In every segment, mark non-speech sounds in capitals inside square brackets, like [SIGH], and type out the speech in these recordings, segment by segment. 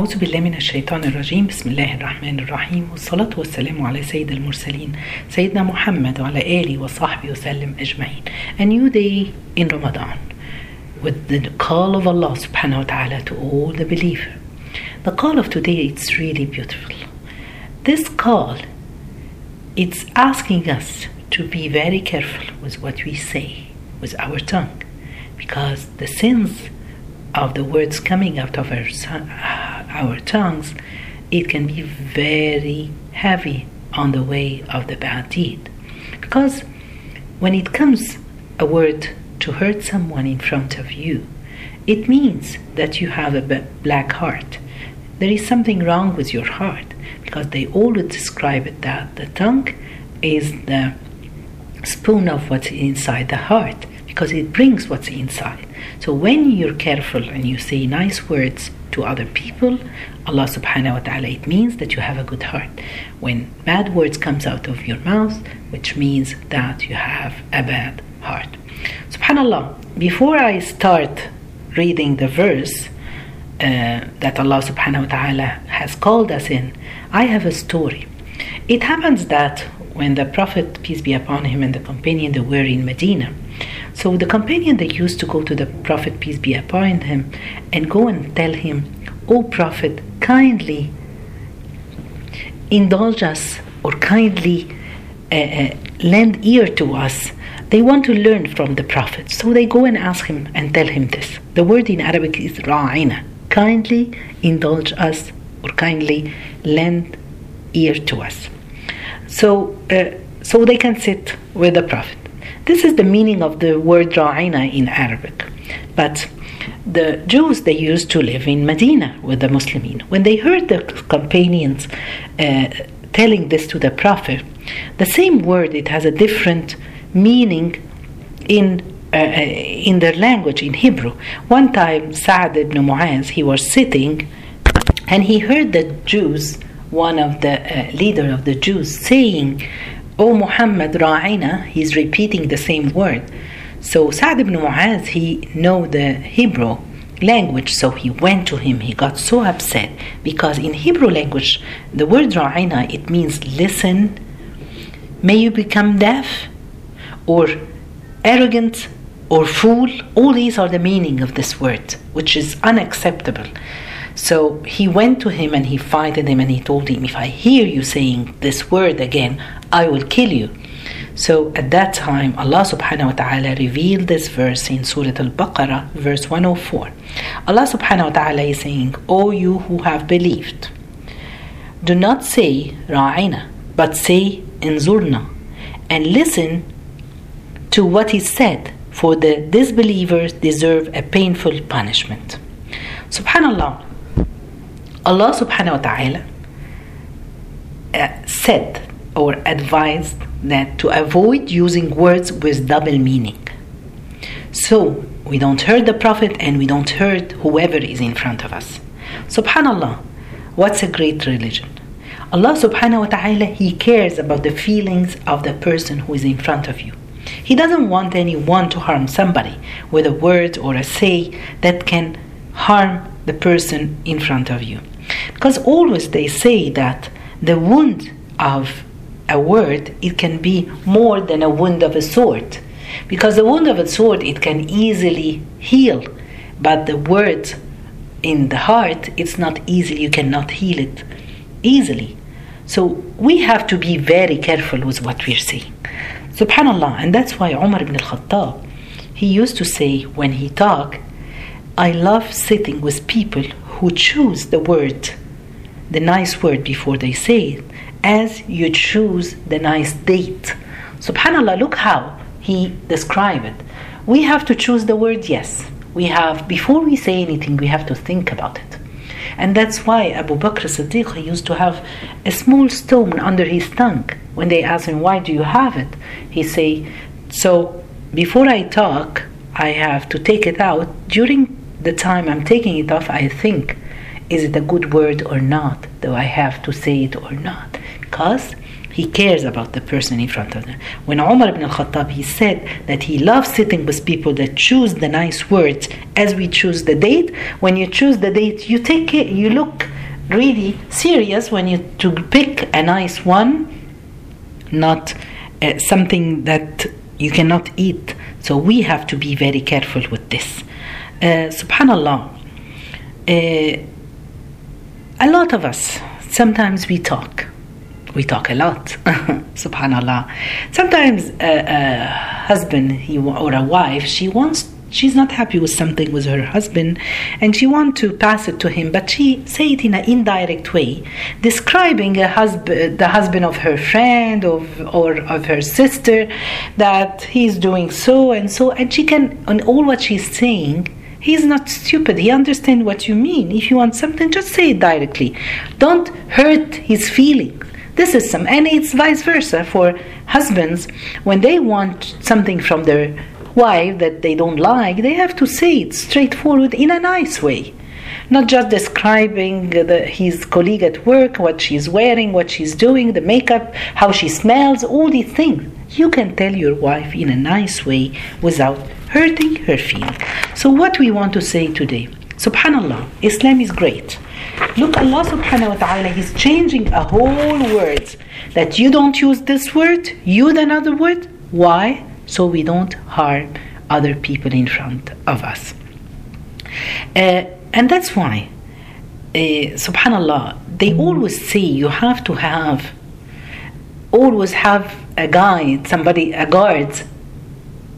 أعوذ بالله من الشيطان الرجيم بسم الله الرحمن الرحيم والصلاة والسلام على سيد المرسلين سيدنا محمد وعلى آله وصحبه وسلم أجمعين A new day in Ramadan with the call of Allah subhanahu wa ta'ala to all the believer The call of today it's really beautiful This call it's asking us to be very careful with what we say with our tongue because the sins of the words coming out of our, uh, our tongues, it can be very heavy on the way of the bad deed. Because when it comes a word to hurt someone in front of you, it means that you have a black heart. There is something wrong with your heart because they always describe it that the tongue is the spoon of what's inside the heart because it brings what's inside. So when you're careful and you say nice words to other people, Allah subhanahu wa ta'ala, it means that you have a good heart. When bad words comes out of your mouth, which means that you have a bad heart. Subhanallah, before I start reading the verse uh, that Allah subhanahu wa ta'ala has called us in, I have a story. It happens that when the Prophet, peace be upon him, and the companion they were in Medina, so the companion they used to go to the Prophet, peace be upon him, and go and tell him, O Prophet, kindly indulge us or kindly uh, uh, lend ear to us. They want to learn from the Prophet. So they go and ask him and tell him this. The word in Arabic is ra'ina. Kindly indulge us or kindly lend ear to us. So, uh, so they can sit with the Prophet. This is the meaning of the word ra'ina in Arabic. But the Jews they used to live in Medina with the Muslimin. When they heard the companions uh, telling this to the Prophet, the same word it has a different meaning in uh, in their language in Hebrew. One time, Sa'd ibn Mu'az he was sitting, and he heard the Jews, one of the uh, leader of the Jews, saying, "O Muhammad ra'ina," he's repeating the same word. So Sa'd ibn Mu'az, he know the Hebrew language, so he went to him. He got so upset because in Hebrew language, the word ra'ina, it means listen, may you become deaf, or arrogant, or fool. All these are the meaning of this word, which is unacceptable. So he went to him and he fighted him and he told him, If I hear you saying this word again, I will kill you. So at that time, Allah subhanahu wa ta'ala revealed this verse in Surah Al Baqarah, verse 104. Allah subhanahu wa ta'ala is saying, O you who have believed, do not say ra'ina, but say inzurna, and listen to what is said, for the disbelievers deserve a painful punishment. Subhanallah, Allah subhanahu wa ta'ala uh, said or advised that to avoid using words with double meaning. So we don't hurt the Prophet and we don't hurt whoever is in front of us. Subhanallah, what's a great religion? Allah subhanahu wa ta'ala, He cares about the feelings of the person who is in front of you. He doesn't want anyone to harm somebody with a word or a say that can harm the person in front of you. Because always they say that the wound of a word it can be more than a wound of a sword. Because the wound of a sword it can easily heal. But the word in the heart it's not easy. you cannot heal it easily. So we have to be very careful with what we're saying. Subhanallah. And that's why umar ibn al-khattab he used to say when he talked, i love sitting with people who choose the word the nice word before they say it as you choose the nice date. Subhanallah, look how he described it. We have to choose the word yes. We have, before we say anything, we have to think about it. And that's why Abu Bakr Siddiq used to have a small stone under his tongue. When they ask him, why do you have it? He say, so before I talk, I have to take it out. During the time I'm taking it off, I think, is it a good word or not? Do I have to say it or not? Because He cares about the person in front of him. When Umar ibn al-Khattab, he said that he loves sitting with people that choose the nice words as we choose the date. When you choose the date, you take it, you look really serious when you to pick a nice one, not uh, something that you cannot eat. So we have to be very careful with this. Uh, subhanallah. Uh, a lot of us sometimes we talk. We talk a lot. [LAUGHS] Subhanallah. Sometimes a, a husband he, or a wife she wants she's not happy with something with her husband and she wants to pass it to him but she say it in an indirect way describing a husband the husband of her friend of, or of her sister that he's doing so and so and she can on all what she's saying He's not stupid. He understands what you mean. If you want something, just say it directly. Don't hurt his feelings. This is some, and it's vice versa for husbands. When they want something from their wife that they don't like, they have to say it straightforward in a nice way. Not just describing the, his colleague at work, what she's wearing, what she's doing, the makeup, how she smells, all these things. You can tell your wife in a nice way without hurting her feelings. So, what we want to say today, subhanallah, Islam is great. Look, Allah subhanahu wa ta'ala, He's changing a whole word that you don't use this word, use another word. Why? So we don't harm other people in front of us. Uh, and that's why, uh, subhanallah, they always say you have to have, always have a guide, somebody, a guard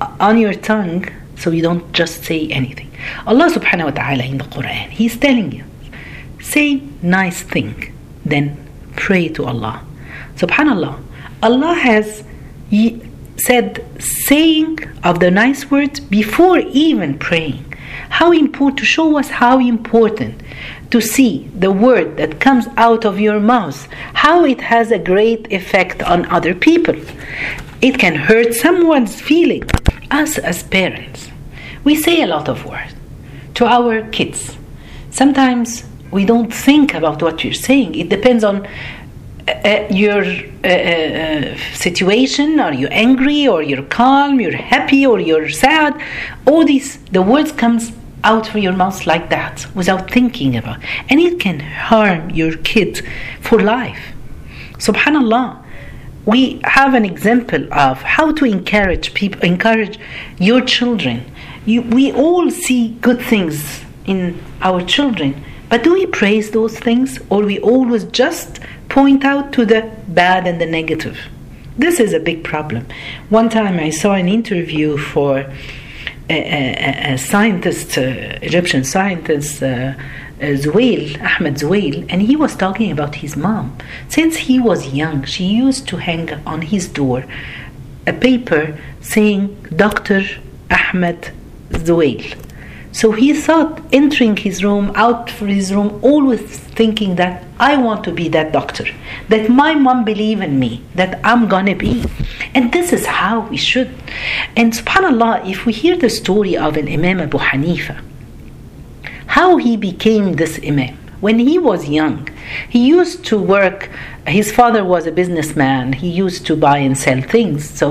on your tongue so you don't just say anything. Allah subhanahu wa ta'ala in the Quran, He's telling you, say nice thing, then pray to Allah. Subhanallah, Allah has said saying of the nice words before even praying. How important to show us how important to see the word that comes out of your mouth, how it has a great effect on other people. It can hurt someone's feeling. Us as parents, we say a lot of words to our kids. Sometimes we don't think about what you're saying. It depends on uh, uh your uh, uh, situation. Are you angry or you're calm? You're happy or you're sad? All these, the words comes out of your mouth like that without thinking about, and it can harm your kid for life. Subhanallah we have an example of how to encourage people, encourage your children. You, we all see good things in our children, but do we praise those things or we always just point out to the bad and the negative? This is a big problem. One time I saw an interview for a, a, a scientist, uh, Egyptian scientist, uh, Uh, Zewail, Ahmed Zewail, and he was talking about his mom. Since he was young, she used to hang on his door a paper saying Dr. Ahmed Zewail. So he thought entering his room, out for his room, always thinking that I want to be that doctor, that my mom believe in me, that I'm gonna be. And this is how we should. And subhanAllah, if we hear the story of an Imam Abu Hanifa, how he became this imam. When he was young, he used to work, his father was a businessman, he used to buy and sell things. So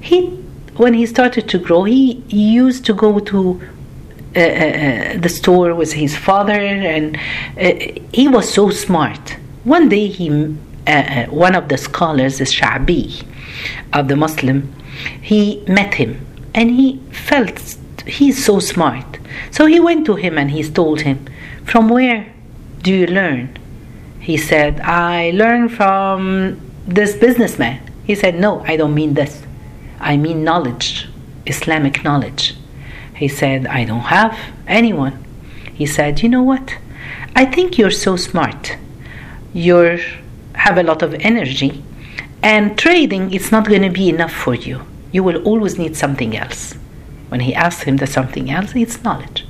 he, when he started to grow, he, used to go to uh, uh, uh the store with his father, and uh, he was so smart. One day, he, uh, uh, one of the scholars, the Sha'bi of the Muslim, he met him, and he felt he's so smart. So he went to him and he told him, From where do you learn? He said, I learn from this businessman. He said, No, I don't mean this. I mean knowledge, Islamic knowledge. He said, I don't have anyone. He said, You know what? I think you're so smart. You have a lot of energy, and trading is not going to be enough for you. You will always need something else. When he asked him that something else, it's knowledge.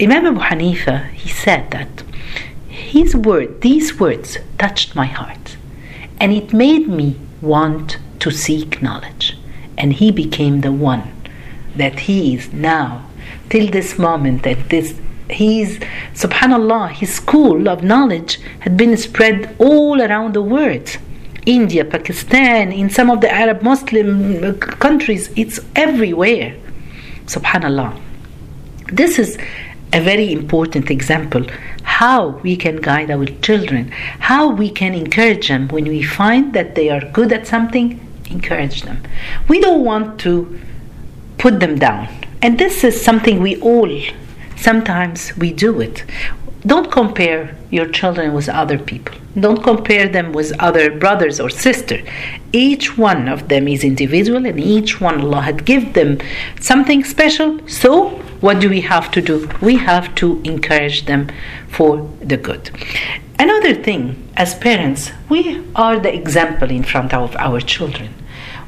Imam Abu Hanifa, he said that his word, these words touched my heart and it made me want to seek knowledge. And he became the one that he is now, till this moment, that this he's subhanallah his school of knowledge had been spread all around the world India, Pakistan, in some of the Arab Muslim countries. It's everywhere. Subhanallah. This is a very important example how we can guide our children, how we can encourage them when we find that they are good at something, encourage them. We don't want to put them down. And this is something we all sometimes we do it. Don't compare your children with other people. Don't compare them with other brothers or sisters. Each one of them is individual and each one Allah had given them something special. So what do we have to do? We have to encourage them for the good. Another thing, as parents, we are the example in front of our children.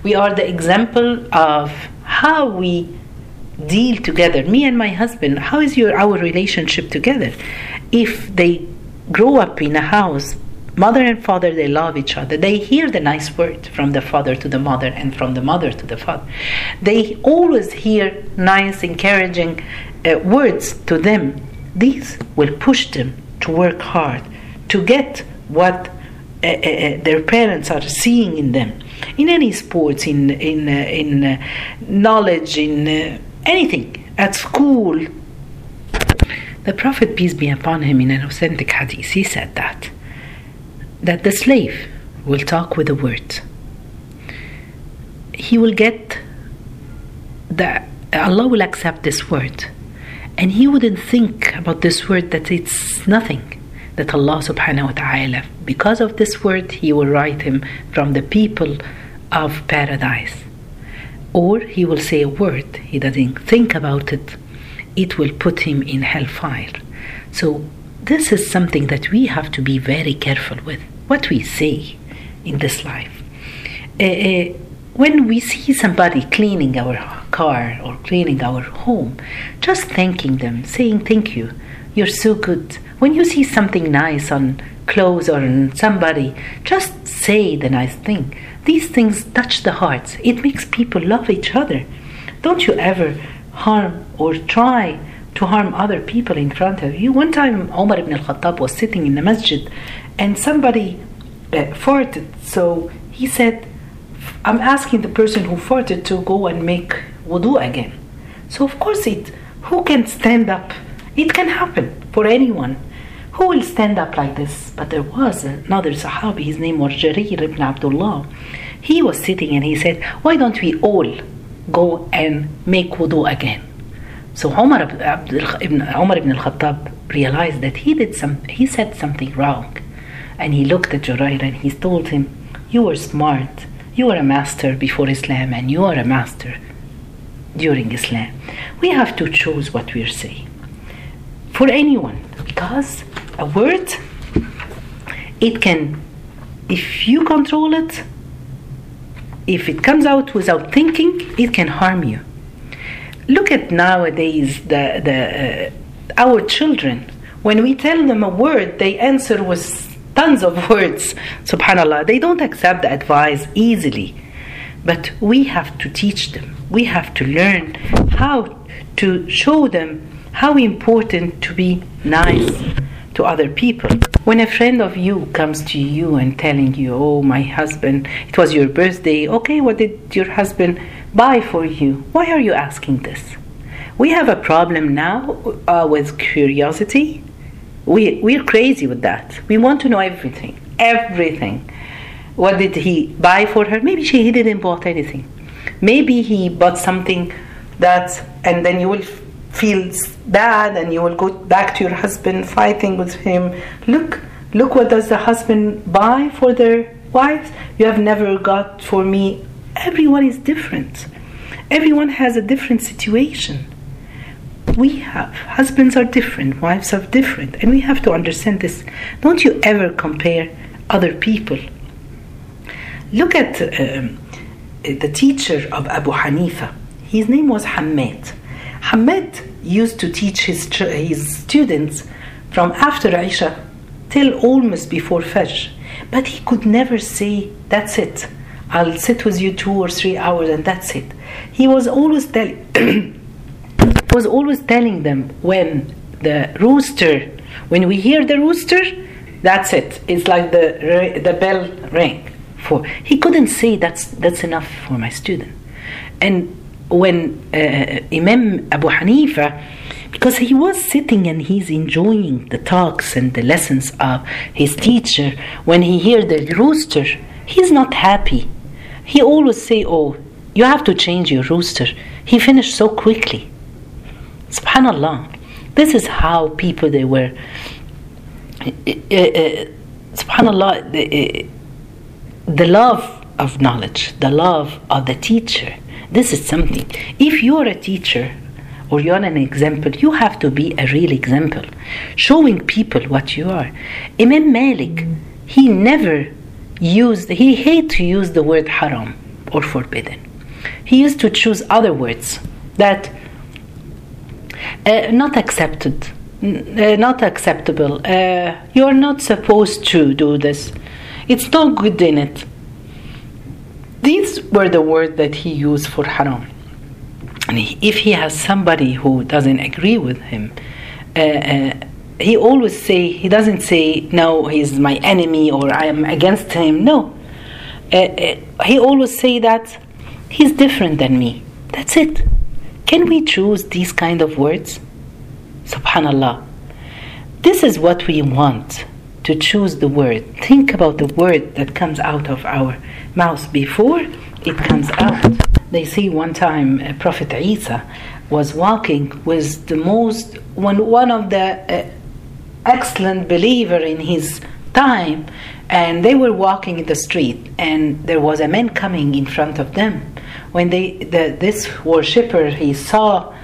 We are the example of how we deal together. Me and my husband, how is your our relationship together? If they grow up in a house mother and father they love each other they hear the nice word from the father to the mother and from the mother to the father they always hear nice encouraging uh, words to them these will push them to work hard to get what uh, uh, uh their parents are seeing in them in any sports in in uh, in uh, knowledge in anything at school the prophet peace be upon him in an authentic hadith he said that that the slave will talk with the word. He will get that Allah will accept this word. And he wouldn't think about this word that it's nothing. That Allah subhanahu wa ta'ala, because of this word, He will write him from the people of paradise. Or He will say a word, He doesn't think about it, it will put him in hellfire. So this is something that we have to be very careful with what we say in this life. Uh, uh, when we see somebody cleaning our car or cleaning our home, just thanking them, saying thank you, you're so good. When you see something nice on clothes or on somebody, just say the nice thing. These things touch the hearts. It makes people love each other. Don't you ever harm or try to harm other people in front of you. One time, Omar ibn al-Khattab was sitting in the masjid and somebody uh, farted. So he said, I'm asking the person who farted to go and make wudu again. So of course it, who can stand up? It can happen for anyone. Who will stand up like this? But there was another Sahabi, his name was Jarir ibn Abdullah. He was sitting and he said, Why don't we all go and make wudu again? So Umar ibn, Umar ibn al-Khattab realized that he did some, he said something wrong. And he looked at Jurair and he told him, You are smart. You are a master before Islam and you are a master during Islam. We have to choose what we're saying. For anyone, because a word, it can, if you control it, if it comes out without thinking, it can harm you. Look at nowadays the the uh, our children. When we tell them a word they answer with tons of words. Subhanallah. They don't accept the advice easily. But we have to teach them. We have to learn how to show them how important to be nice to other people when a friend of you comes to you and telling you oh my husband it was your birthday okay what did your husband buy for you. Why are you asking this? We have a problem now uh, with curiosity. We, we're crazy with that. We want to know everything. Everything. What did he buy for her? Maybe she, he didn't bought anything. Maybe he bought something that, and then you will feel bad and you will go back to your husband fighting with him. Look, look what does the husband buy for their wives? You have never got for me everyone is different. Everyone has a different situation. We have husbands are different, wives are different, and we have to understand this. Don't you ever compare other people. Look at um, the teacher of Abu Hanifa. His name was Hamad. Hamad used to teach his, his students from after Isha till almost before Fajr. But he could never say, That's it. I'll sit with you two or three hours and that's it. He was always telling [COUGHS] was always telling them when the rooster when we hear the rooster that's it it's like the the bell ring for he couldn't say that's that's enough for my student and when uh, imam abu hanifa because he was sitting and he's enjoying the talks and the lessons of his teacher when he hear the rooster he's not happy. He always say oh you have to change your rooster. He finished so quickly. Subhanallah. This is how people they were uh, uh, subhanallah the, uh, the love of knowledge the love of the teacher this is something. If you're a teacher or you're an example you have to be a real example showing people what you are. Imam malik he never used he hate to use the word haram or forbidden. He used to choose other words that uh, not accepted uh, not acceptable. Uh, you're not supposed to do this. It's not good in it these were the words that he used for haram. And if he has somebody who doesn't agree with him uh, uh, he always say he doesn't say no he's my enemy or i am against him. No. Uh, uh, he always say that he's different than me. That's it. Can we choose these kind of words? Subhanallah. This is what we want to choose the word. Think about the word that comes out of our mouth before it comes out. They see one time uh, prophet isa was walking with the most one one of the uh, excellent believer in his time and they were walking in the street and there was a man coming in front of them. When they the, this worshipper he saw uh,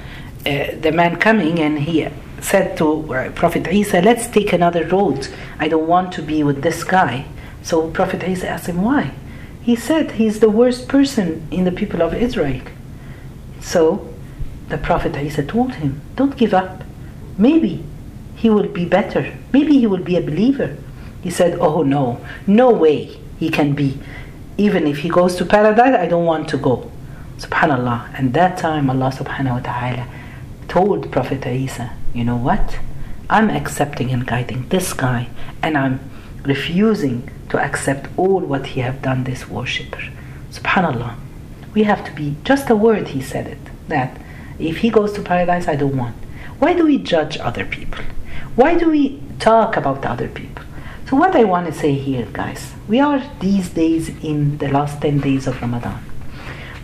the man coming and he said to uh, prophet isa let's take another road. I don't want to be with this guy. So prophet isa asked him why? He said he's the worst person in the people of israel. So the prophet isa told him don't give up. Maybe he will be better. Maybe he will be a believer. He said oh no. No way he can be. Even if he goes to paradise i don't want to go. Subhanallah. And that time allah subhanahu wa ta'ala told prophet isa you know what? I'm accepting and guiding this guy and i'm refusing to accept all what he have done this worshipper subhanallah. We have to be just a word he said it that if he goes to paradise i don't want. Why do we judge other people? Why do we talk about other people? So what i want to say here guys we are these days in the last 10 days of ramadan.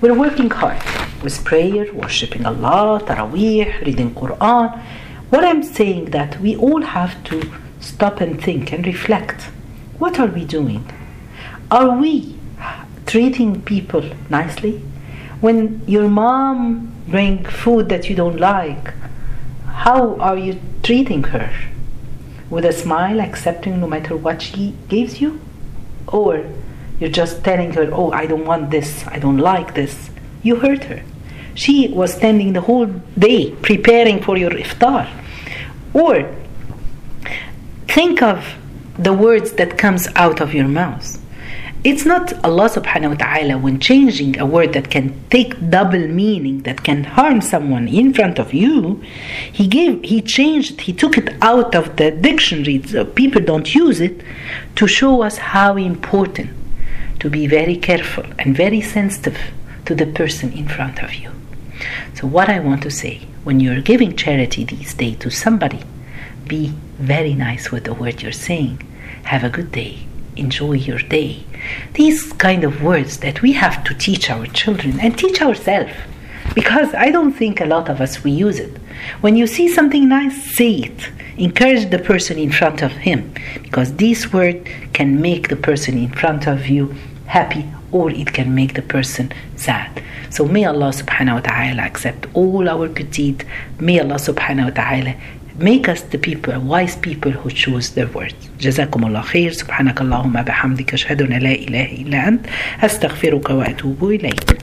We're working hard with prayer worshiping allah taraweeh reading quran what i'm saying that we all have to stop and think and reflect. What are we doing? Are we treating people nicely? When your mom bring food that you don't like how are you treating her? With a smile accepting no matter what she gives you? Or you're just telling her oh i don't want this. I don't like this. You hurt her. She was standing the whole day preparing for your iftar or think of the words that comes out of your mouth. It's not Allah subhanahu wa ta'ala when changing a word that can take double meaning that can harm someone in front of you he gave he changed he took it out of the dictionary. So people don't use it to show us how important to be very careful and very sensitive to the person in front of you. So what i want to say when you're giving charity these days to somebody be very nice with the word you're saying. Have a good day. Enjoy your day. These kind of words that we have to teach our children and teach ourselves because i don't think a lot of us we use it. When you see something nice say it. Encourage the person in front of him because this word can make the person in front of you happy or it can make the person sad so may allah subhanahu wa ta'ala accept all our good deeds may allah subhanahu wa ta'ala make us the people wise people who choose their words جزاكم الله خير سبحانك اللهم بحمدك أشهد أن لا إله إلا أنت أستغفرك وأتوب إليك